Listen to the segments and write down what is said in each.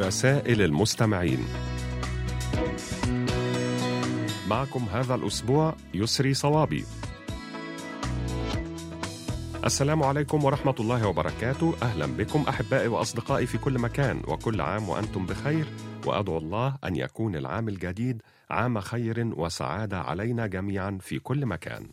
رسائل المستمعين. معكم هذا الأسبوع يسري صوابي. السلام عليكم ورحمة الله وبركاته. أهلا بكم أحبائي وأصدقائي في كل مكان وكل عام وأنتم بخير. وأدعو الله أن يكون العام الجديد عام خير وسعادة علينا جميعا في كل مكان.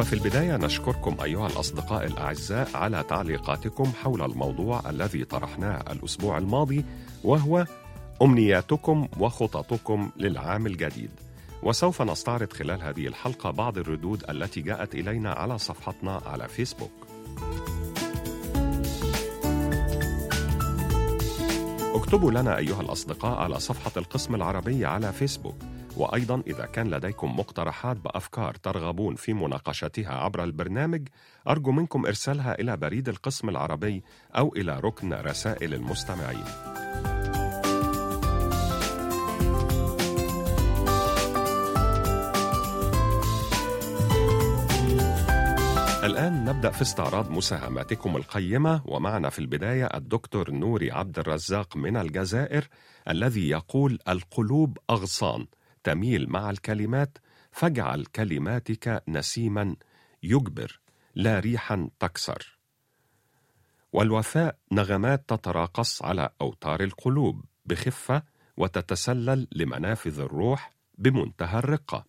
وفي البداية نشكركم أيها الأصدقاء الأعزاء على تعليقاتكم حول الموضوع الذي طرحناه الأسبوع الماضي وهو أمنياتكم وخططكم للعام الجديد. وسوف نستعرض خلال هذه الحلقة بعض الردود التي جاءت إلينا على صفحتنا على فيسبوك. اكتبوا لنا أيها الأصدقاء على صفحة القسم العربي على فيسبوك وأيضا إذا كان لديكم مقترحات بأفكار ترغبون في مناقشتها عبر البرنامج أرجو منكم إرسالها إلى بريد القسم العربي أو إلى ركن رسائل المستمعين. الآن نبدأ في استعراض مساهماتكم القيمة ومعنا في البداية الدكتور نوري عبد الرزاق من الجزائر الذي يقول القلوب أغصان. تميل مع الكلمات فاجعل كلماتك نسيما يجبر لا ريحا تكسر. والوفاء نغمات تتراقص على أوتار القلوب بخفة وتتسلل لمنافذ الروح بمنتهى الرقة.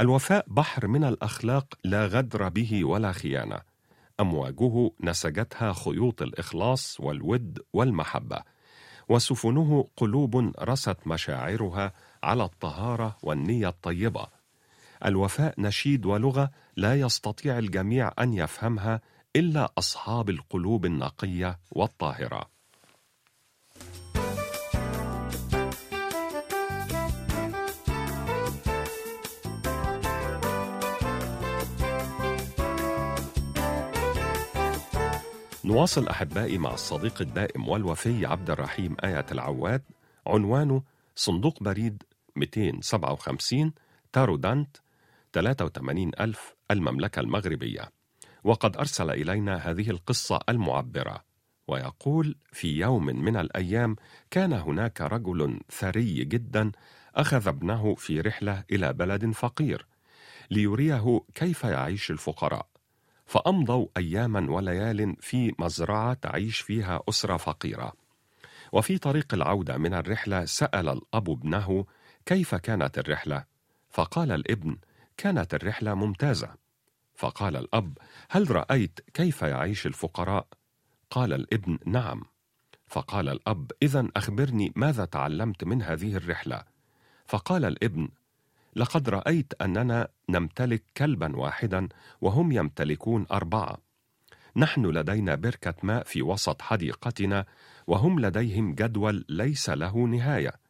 الوفاء بحر من الأخلاق لا غدر به ولا خيانة. أمواجه نسجتها خيوط الإخلاص والود والمحبة. وسفنه قلوب رست مشاعرها على الطهارة والنية الطيبة. الوفاء نشيد ولغة لا يستطيع الجميع أن يفهمها إلا أصحاب القلوب النقية والطاهرة. نواصل أحبائي مع الصديق الدائم والوفي عبد الرحيم آية العواد. عنوانه صندوق بريد 257 تارودانت 83 ألف المملكة المغربية. وقد أرسل إلينا هذه القصة المعبرة. ويقول في يوم من الأيام كان هناك رجل ثري جدا أخذ ابنه في رحلة إلى بلد فقير ليريه كيف يعيش الفقراء. فأمضوا أياما وليال في مزرعة تعيش فيها أسرة فقيرة. وفي طريق العودة من الرحلة سأل الأب ابنه كيف كانت الرحلة؟ فقال الابن: كانت الرحلة ممتازة. فقال الأب: هل رأيت كيف يعيش الفقراء؟ قال الابن: نعم. فقال الأب: إذا أخبرني ماذا تعلمت من هذه الرحلة؟ فقال الابن: لقد رأيت أننا نمتلك كلبا واحدا وهم يمتلكون أربعة. نحن لدينا بركة ماء في وسط حديقتنا وهم لديهم جدول ليس له نهاية.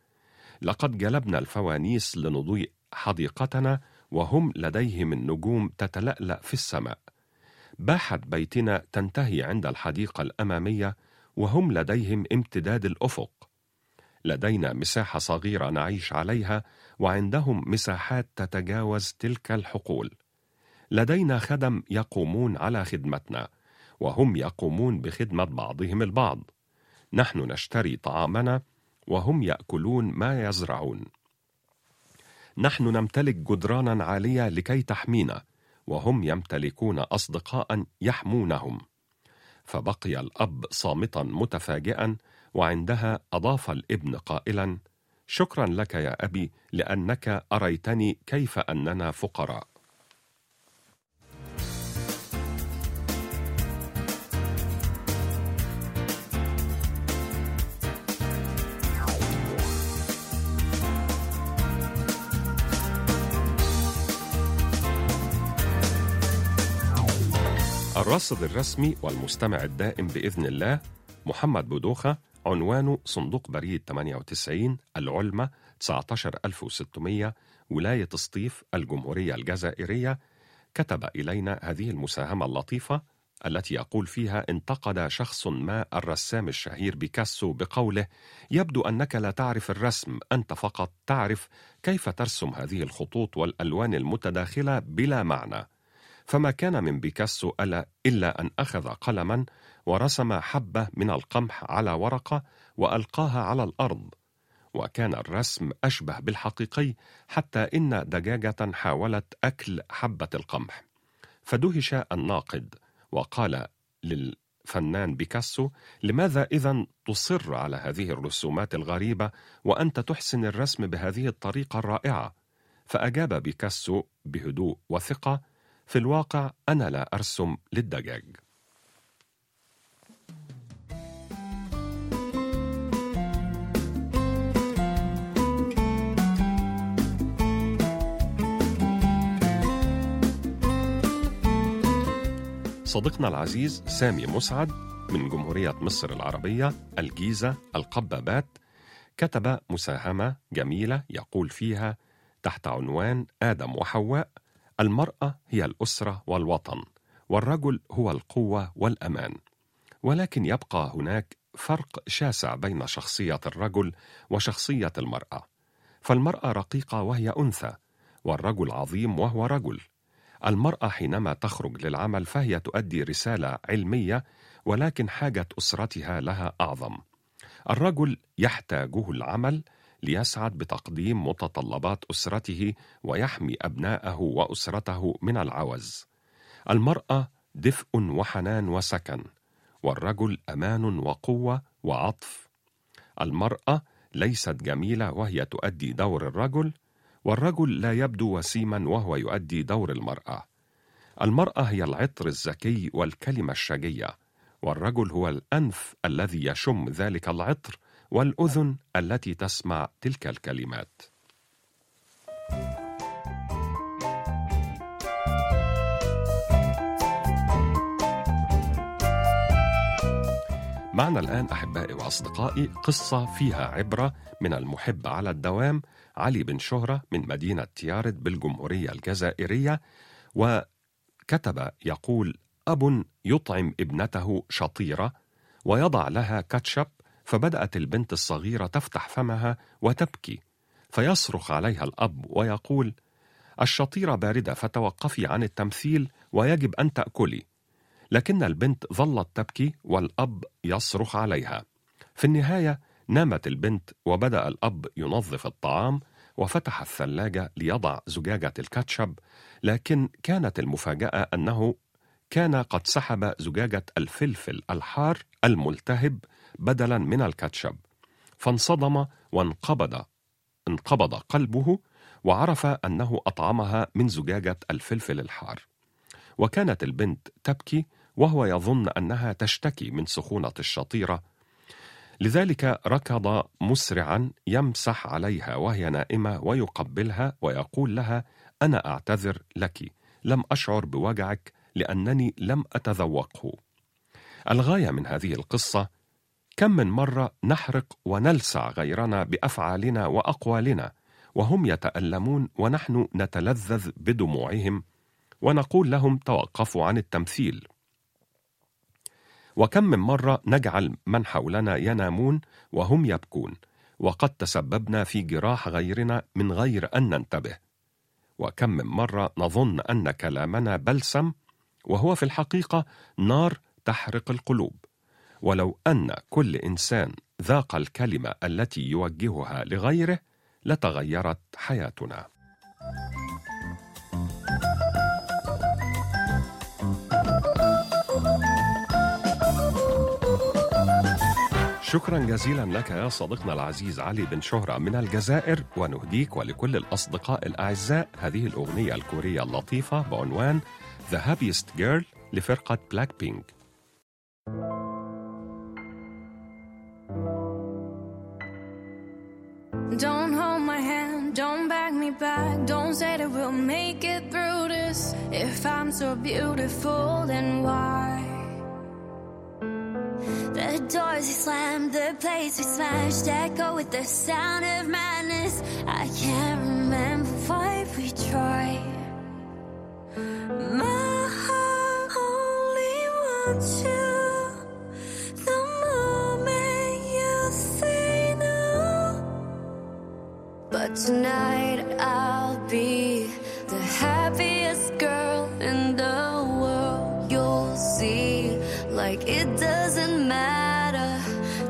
لقد جلبنا الفوانيس لنضيء حديقتنا وهم لديهم النجوم تتلألأ في السماء. باحة بيتنا تنتهي عند الحديقة الأمامية وهم لديهم امتداد الأفق. لدينا مساحة صغيرة نعيش عليها وعندهم مساحات تتجاوز تلك الحقول. لدينا خدم يقومون على خدمتنا وهم يقومون بخدمة بعضهم البعض. نحن نشتري طعامنا وهم يأكلون ما يزرعون. نحن نمتلك جدرانا عالية لكي تحمينا وهم يمتلكون أصدقاء يحمونهم. فبقي الأب صامتا متفاجئا وعندها أضاف الابن قائلا شكرا لك يا أبي لأنك أريتني كيف أننا فقراء. الراصد الرسمي والمستمع الدائم بإذن الله محمد بودوخة عنوانه صندوق بريد 98 العلمة 19600 ولاية سطيف الجمهورية الجزائرية. كتب إلينا هذه المساهمة اللطيفة التي يقول فيها انتقد شخص ما الرسام الشهير بيكاسو بقوله يبدو أنك لا تعرف الرسم أنت فقط تعرف كيف ترسم هذه الخطوط والألوان المتداخلة بلا معنى. فما كان من بيكاسو إلا أن أخذ قلما ورسم حبة من القمح على ورقة وألقاها على الأرض. وكان الرسم أشبه بالحقيقي حتى إن دجاجة حاولت أكل حبة القمح. فدهش الناقد وقال للفنان بيكاسو لماذا إذا تصر على هذه الرسومات الغريبة وأنت تحسن الرسم بهذه الطريقة الرائعة؟ فأجاب بيكاسو بهدوء وثقة في الواقع أنا لا أرسم للدجاج. صديقنا العزيز سامي مسعد من جمهورية مصر العربية الجيزة القبابات كتب مساهمة جميلة يقول فيها تحت عنوان آدم وحواء المرأة هي الأسرة والوطن والرجل هو القوة والأمان. ولكن يبقى هناك فرق شاسع بين شخصية الرجل وشخصية المرأة. فالمرأة رقيقة وهي أنثى والرجل عظيم وهو رجل. المرأة حينما تخرج للعمل فهي تؤدي رسالة علمية ولكن حاجة أسرتها لها أعظم. الرجل يحتاجه العمل ليسعد بتقديم متطلبات أسرته ويحمي أبناءه وأسرته من العوز. المرأة دفء وحنان وسكن، والرجل أمان وقوة وعطف. المرأة ليست جميلة وهي تؤدي دور الرجل، والرجل لا يبدو وسيما وهو يؤدي دور المرأة. المرأة هي العطر الزكي والكلمة الشجية، والرجل هو الأنف الذي يشم ذلك العطر والأذن التي تسمع تلك الكلمات. معنا الآن أحبائي وأصدقائي قصة فيها عبرة من المحب على الدوام علي بن شهرة من مدينة تيارد بالجمهورية الجزائرية وكتب يقول أب يطعم ابنته شطيرة ويضع لها كاتشب فبدأت البنت الصغيرة تفتح فمها وتبكي فيصرخ عليها الأب ويقول الشطيرة باردة فتوقفي عن التمثيل ويجب أن تأكلي. لكن البنت ظلت تبكي والأب يصرخ عليها. في النهاية نامت البنت وبدأ الأب ينظف الطعام وفتح الثلاجة ليضع زجاجة الكاتشب لكن كانت المفاجأة أنه كان قد سحب زجاجة الفلفل الحار الملتهب بدلا من الكاتشب. فانصدم وانقبض انقبض قلبه وعرف أنه أطعمها من زجاجة الفلفل الحار. وكانت البنت تبكي وهو يظن أنها تشتكي من سخونة الشطيرة. لذلك ركض مسرعا يمسح عليها وهي نائمة ويقبلها ويقول لها أنا أعتذر لك لم أشعر بوجعك لأنني لم أتذوقه. الغاية من هذه القصة كم من مرة نحرق ونلسع غيرنا بأفعالنا وأقوالنا وهم يتألمون ونحن نتلذذ بدموعهم ونقول لهم توقفوا عن التمثيل. وكم من مرة نجعل من حولنا ينامون وهم يبكون وقد تسببنا في جراح غيرنا من غير أن ننتبه. وكم من مرة نظن أن كلامنا بلسم وهو في الحقيقة نار تحرق القلوب. ولو أن كل إنسان ذاق الكلمة التي يوجهها لغيره لتغيرت حياتنا. شكرا جزيلا لك يا صديقنا العزيز علي بن شهرة من الجزائر ونهديك ولكل الأصدقاء الأعزاء. هذه الأغنية الكورية اللطيفة بعنوان The Happiest Girl لفرقة بلاك بينك Don't don't back me back, don't say that we'll make it through this. If I'm so beautiful, then why? The doors we slammed, the plates we smashed, echo with the sound of madness. I can't remember why we tried. My But tonight I'll be the happiest girl in the world. You'll see, like it doesn't matter.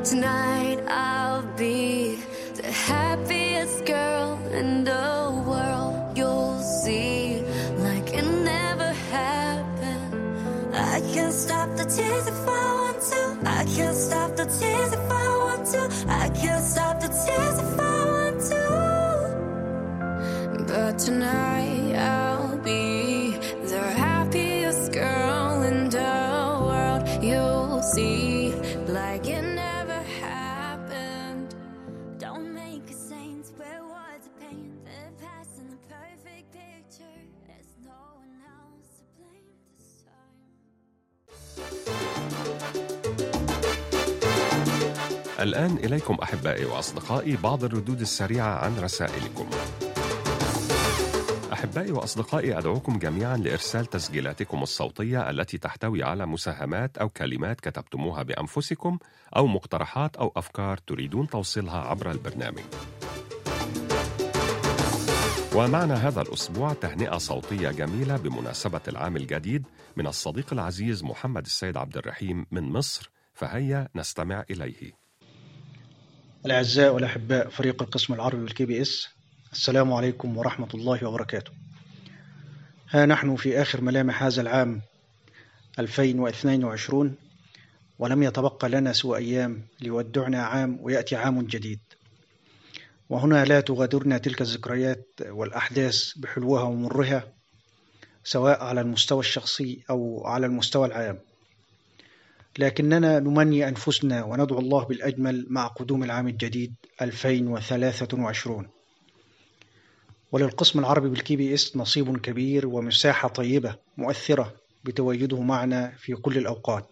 Tonight I'll be the happiest girl in the world. You'll see, like it never happened. I can stop the tears if I want to. I can stop the tears if I want to. I can stop the tears الآن إليكم أحبائي وأصدقائي بعض الردود السريعة عن رسائلكم. أحبائي وأصدقائي أدعوكم جميعا لإرسال تسجيلاتكم الصوتية التي تحتوي على مساهمات أو كلمات كتبتموها بأنفسكم أو مقترحات أو أفكار تريدون توصيلها عبر البرنامج. ومعنا هذا الأسبوع تهنئة صوتية جميلة بمناسبة العام الجديد من الصديق العزيز محمد السيد عبد الرحيم من مصر فهيا نستمع إليه. الأعزاء والأحباء فريق القسم العربي بال KBS السلام عليكم ورحمة الله وبركاته. ها نحن في آخر ملامح هذا العام 2022 ولم يتبقى لنا سوى أيام ليودعنا عام ويأتي عام جديد. وهنا لا تغادرنا تلك الذكريات والأحداث بحلوها ومرها سواء على المستوى الشخصي أو على المستوى العام. لكننا نمني أنفسنا وندعو الله بالأجمل مع قدوم العام الجديد 2023 وللقسم العربي بال KBS نصيب كبير ومساحة طيبة مؤثرة بتواجده معنا في كل الأوقات.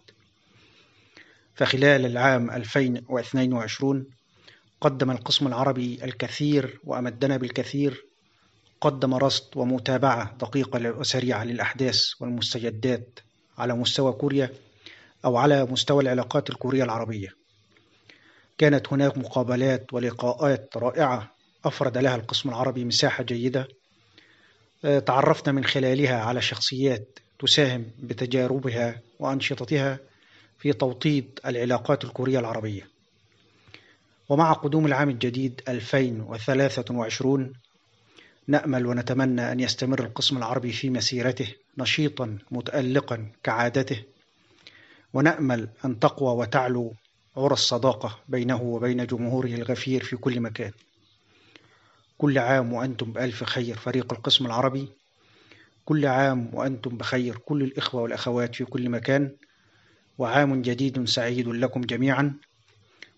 فخلال العام 2022 قدم القسم العربي الكثير وأمدنا بالكثير قدم رصد ومتابعة دقيقة وسريعة للأحداث والمستجدات على مستوى كوريا أو على مستوى العلاقات الكورية العربية. كانت هناك مقابلات ولقاءات رائعة أفرد لها القسم العربي مساحة جيدة آه، تعرفنا من خلالها على شخصيات تساهم بتجاربها وأنشطتها في توطيد العلاقات الكورية العربية. ومع قدوم العام الجديد 2023 نأمل ونتمنى أن يستمر القسم العربي في مسيرته نشيطا متألقا كعادته. ونأمل أن تقوى وتعلو عرى الصداقة بينه وبين جمهوره الغفير في كل مكان. كل عام وأنتم بألف خير فريق القسم العربي. كل عام وأنتم بخير كل الإخوة والأخوات في كل مكان. وعام جديد سعيد لكم جميعا.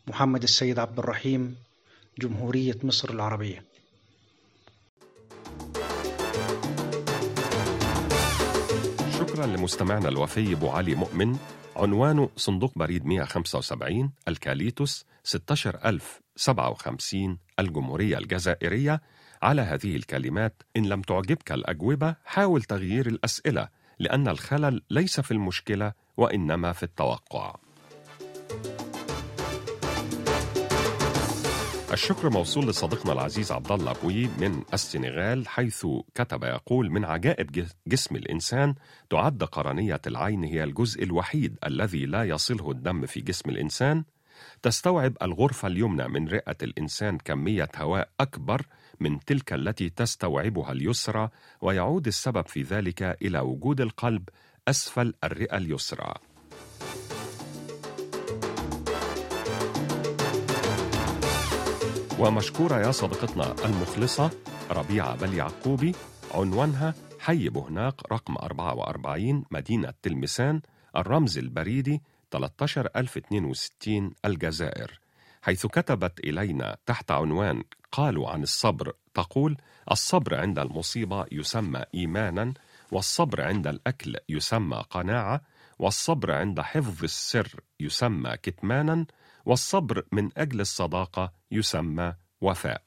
محمد السيد عبد الرحيم جمهورية مصر العربية. شكرا لمستمعنا الوفي أبو علي مؤمن. عنوانه صندوق بريد 175 الكاليتوس 16057 الجمهورية الجزائرية على هذه الكلمات إن لم تعجبك الأجوبة حاول تغيير الأسئلة لأن الخلل ليس في المشكلة وإنما في التوقع. الشكر موصول لصديقنا العزيز عبد الله بوي من السنغال حيث كتب يقول من عجائب جس- جسم الإنسان تعد قرنية العين هي الجزء الوحيد الذي لا يصله الدم في جسم الإنسان. تستوعب الغرفة اليمنى من رئة الإنسان كمية هواء أكبر من تلك التي تستوعبها اليسرى ويعود السبب في ذلك إلى وجود القلب أسفل الرئة اليسرى. ومشكورة يا صديقتنا المخلصة ربيعة بل يعقوبي عنوانها حي بهناق رقم 44 مدينة تلمسان الرمز البريدي 13062 الجزائر. حيث كتبت إلينا تحت عنوان قالوا عن الصبر تقول الصبر عند المصيبة يسمى إيمانا والصبر عند الأكل يسمى قناعة والصبر عند حفظ السر يسمى كتمانا والصبر من أجل الصداقة يسمى وفاء.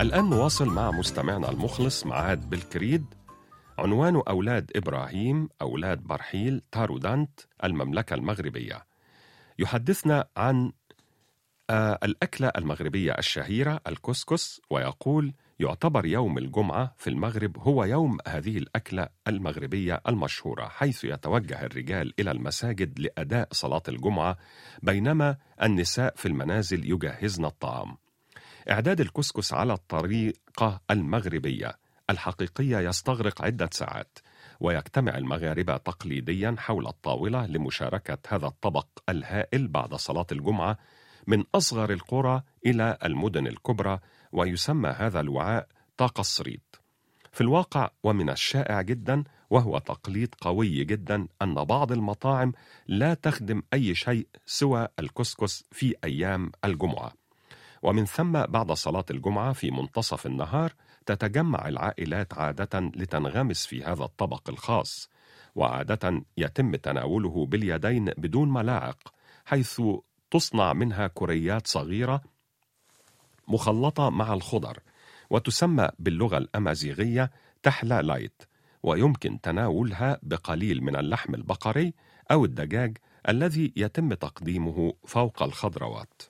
الآن نواصل مع مستمعنا المخلص معاد بالكريد عنوان أولاد إبراهيم أولاد برحيل تارودانت المملكة المغربية. يحدثنا عن الأكلة المغربية الشهيرة الكسكس ويقول يعتبر يوم الجمعة في المغرب هو يوم هذه الأكلة المغربية المشهورة حيث يتوجه الرجال إلى المساجد لأداء صلاة الجمعة بينما النساء في المنازل يجهزن الطعام. إعداد الكسكس على الطريقة المغربية الحقيقية يستغرق عدة ساعات ويجتمع المغاربة تقليديا حول الطاولة لمشاركة هذا الطبق الهائل بعد صلاة الجمعة من أصغر القرى إلى المدن الكبرى ويسمى هذا الوعاء طاقة الصريط في الواقع ومن الشائع جدا وهو تقليد قوي جدا أن بعض المطاعم لا تخدم أي شيء سوى الكسكس في أيام الجمعة. ومن ثم بعد صلاة الجمعة في منتصف النهار تتجمع العائلات عادة لتنغمس في هذا الطبق الخاص وعادة يتم تناوله باليدين بدون ملاعق حيث تصنع منها كريات صغيرة مخلطة مع الخضر وتسمى باللغة الأمازيغية تحلى لايت ويمكن تناولها بقليل من اللحم البقري أو الدجاج الذي يتم تقديمه فوق الخضروات.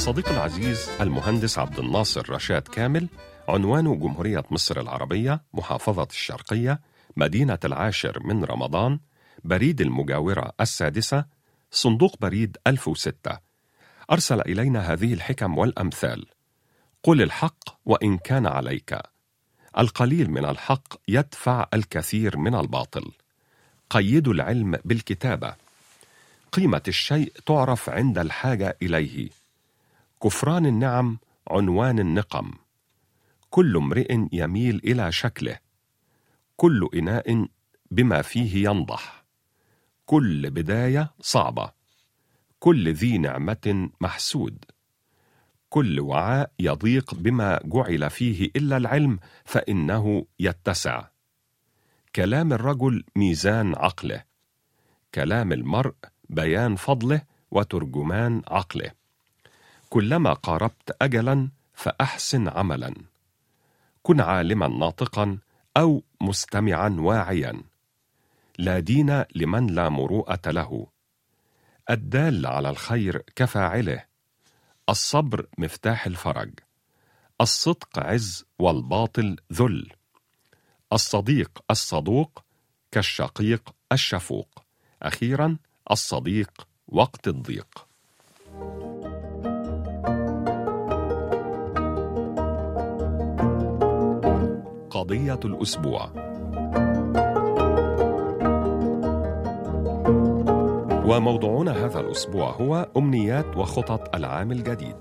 الصديق العزيز المهندس عبد الناصر رشاد كامل عنوانه جمهورية مصر العربية محافظة الشرقية مدينة العاشر من رمضان بريد المجاورة السادسة صندوق بريد 1006 أرسل إلينا هذه الحكم والأمثال. قل الحق وإن كان عليك. القليل من الحق يدفع الكثير من الباطل. قيدوا العلم بالكتابة. قيمة الشيء تعرف عند الحاجة إليه. كفران النعم عنوان النقم. كل امرئ يميل إلى شكله. كل إناء بما فيه ينضح. كل بداية صعبة. كل ذي نعمة محسود. كل وعاء يضيق بما جعل فيه إلا العلم فإنه يتسع. كلام الرجل ميزان عقله. كلام المرء بيان فضله وترجمان عقله. كلما قاربت اجلا فأحسن عملا. كن عالما ناطقا أو مستمعا واعيا. لا دين لمن لا مروءة له. الدال على الخير كفاعله. الصبر مفتاح الفرج. الصدق عز والباطل ذل. الصديق الصدوق كالشقيق الشفوق. أخيرا الصديق وقت الضيق. قضية الأسبوع. وموضوعنا هذا الأسبوع هو أمنيات وخطط العام الجديد.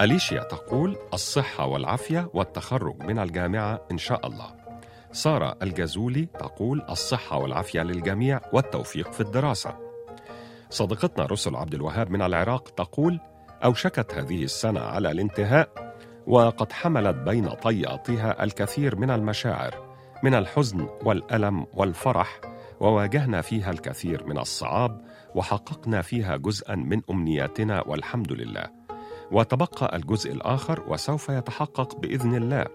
أليشيا تقول الصحة والعافية والتخرج من الجامعة إن شاء الله. سارة الجازولي تقول الصحة والعافية للجميع والتوفيق في الدراسة. صديقتنا رسل عبد الوهاب من العراق تقول أوشكت هذه السنة على الانتهاء وقد حملت بين طياتها الكثير من المشاعر من الحزن والألم والفرح وواجهنا فيها الكثير من الصعاب وحققنا فيها جزءا من أمنياتنا والحمد لله. وتبقى الجزء الآخر وسوف يتحقق بإذن الله.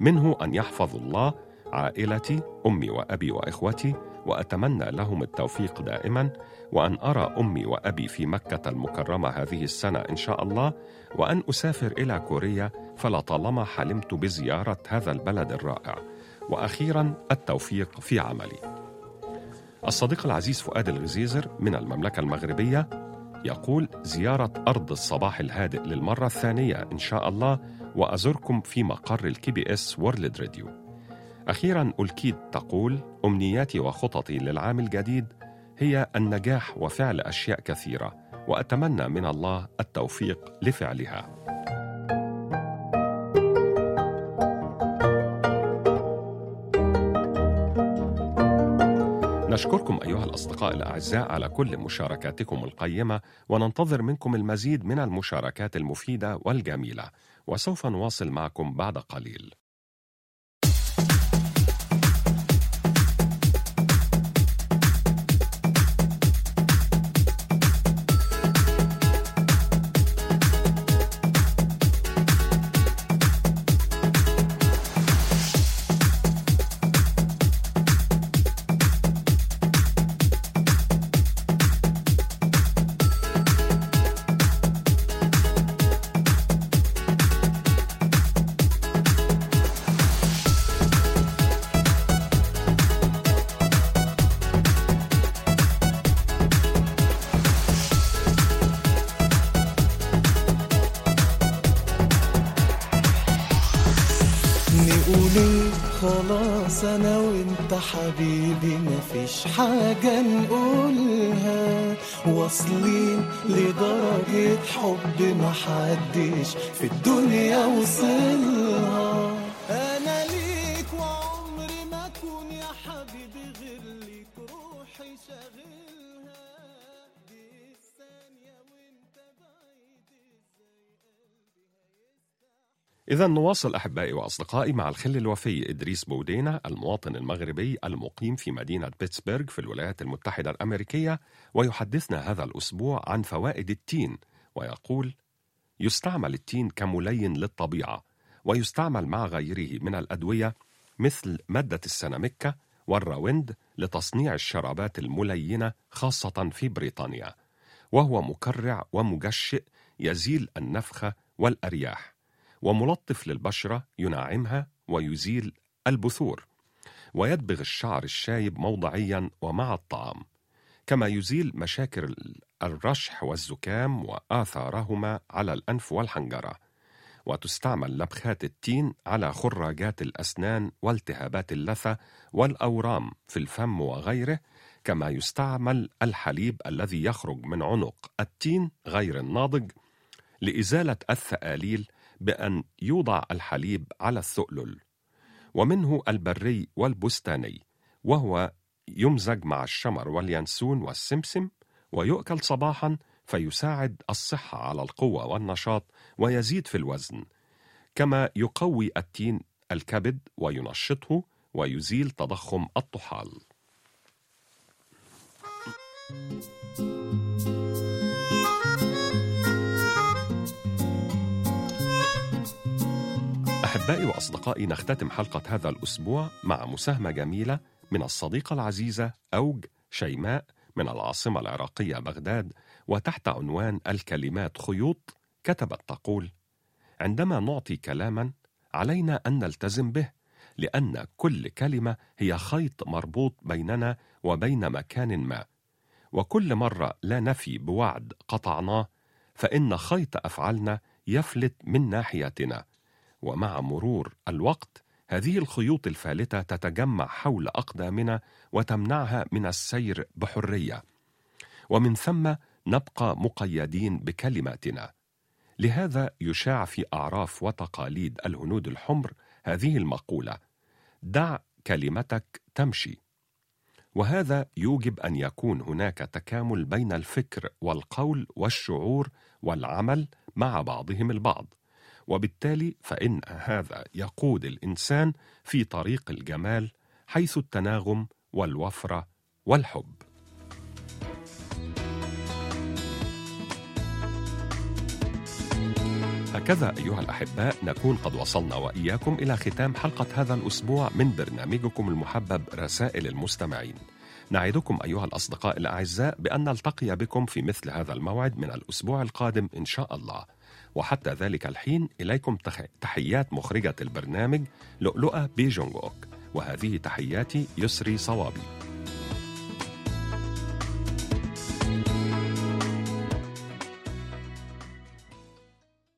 منه أن يحفظ الله عائلتي أمي وأبي وإخوتي وأتمنى لهم التوفيق دائما وأن أرى أمي وأبي في مكة المكرمة هذه السنة إن شاء الله وأن أسافر إلى كوريا فلطالما حلمت بزيارة هذا البلد الرائع. وأخيرا التوفيق في عملي. الصديق العزيز فؤاد الغزيزر من المملكة المغربية يقول زيارة أرض الصباح الهادئ للمرة الثانية إن شاء الله وأزوركم في مقر ال KBS World Radio أخيرا ألكيد تقول أمنياتي وخططي للعام الجديد هي النجاح وفعل أشياء كثيرة وأتمنى من الله التوفيق لفعلها. نشكركم أيها الأصدقاء الأعزاء على كل مشاركاتكم القيمة وننتظر منكم المزيد من المشاركات المفيدة والجميلة وسوف نواصل معكم بعد قليل. خلاص أنا وإنت حبيبي مفيش حاجة نقولها. واصلين لدرجة حب محدش في الدنيا وصلها. أنا ليك وعمري ما أكون يا حبيبي غير ليك روحي شاغلها إذا نواصل أحبائي وأصدقائي مع الخل الوفي إدريس بودينا المواطن المغربي المقيم في مدينة بيتسبرغ في الولايات المتحدة الأمريكية ويحدثنا هذا الأسبوع عن فوائد التين ويقول يستعمل التين كملين للطبيعة ويستعمل مع غيره من الأدوية مثل مادة السنامكة والراوند لتصنيع الشرابات الملينة خاصة في بريطانيا وهو مكرع ومجشئ يزيل النفخة والأرياح. وملطف للبشرة ينعمها ويزيل البثور ويدبغ الشعر الشايب موضعيا ومع الطعام كما يزيل مشاكل الرشح والزكام وآثارهما على الأنف والحنجرة وتستعمل لبخات التين على خراجات الأسنان والتهابات اللثة والأورام في الفم وغيره كما يستعمل الحليب الذي يخرج من عنق التين غير الناضج لإزالة الثآليل بأن يوضع الحليب على الثؤلل ومنه البري والبستاني وهو يمزج مع الشمر واليانسون والسمسم ويؤكل صباحا فيساعد الصحة على القوة والنشاط ويزيد في الوزن كما يقوي التين الكبد وينشطه ويزيل تضخم الطحال. أحبائي وأصدقائي نختتم حلقة هذا الأسبوع مع مساهمة جميلة من الصديقة العزيزة أوج شيماء من العاصمة العراقية بغداد وتحت عنوان الكلمات خيوط كتبت تقول: عندما نعطي كلاما علينا أن نلتزم به لأن كل كلمة هي خيط مربوط بيننا وبين مكان ما. وكل مرة لا نفي بوعد قطعناه فإن خيط أفعالنا يفلت من ناحيتنا. ومع مرور الوقت هذه الخيوط الفالتة تتجمع حول أقدامنا وتمنعها من السير بحرية. ومن ثم نبقى مقيدين بكلماتنا. لهذا يشاع في أعراف وتقاليد الهنود الحمر هذه المقولة دع كلمتك تمشي وهذا يوجب أن يكون هناك تكامل بين الفكر والقول والشعور والعمل مع بعضهم البعض. وبالتالي فإن هذا يقود الإنسان في طريق الجمال حيث التناغم والوفرة والحب. هكذا أيها الأحباء نكون قد وصلنا وإياكم إلى ختام حلقة هذا الأسبوع من برنامجكم المحبب رسائل المستمعين. نعدكم أيها الأصدقاء الأعزاء بأن نلتقي بكم في مثل هذا الموعد من الأسبوع القادم إن شاء الله. وحتى ذلك الحين إليكم تحيات مخرجة البرنامج لؤلؤة بيجونغوك وهذه تحياتي يسري صوابي.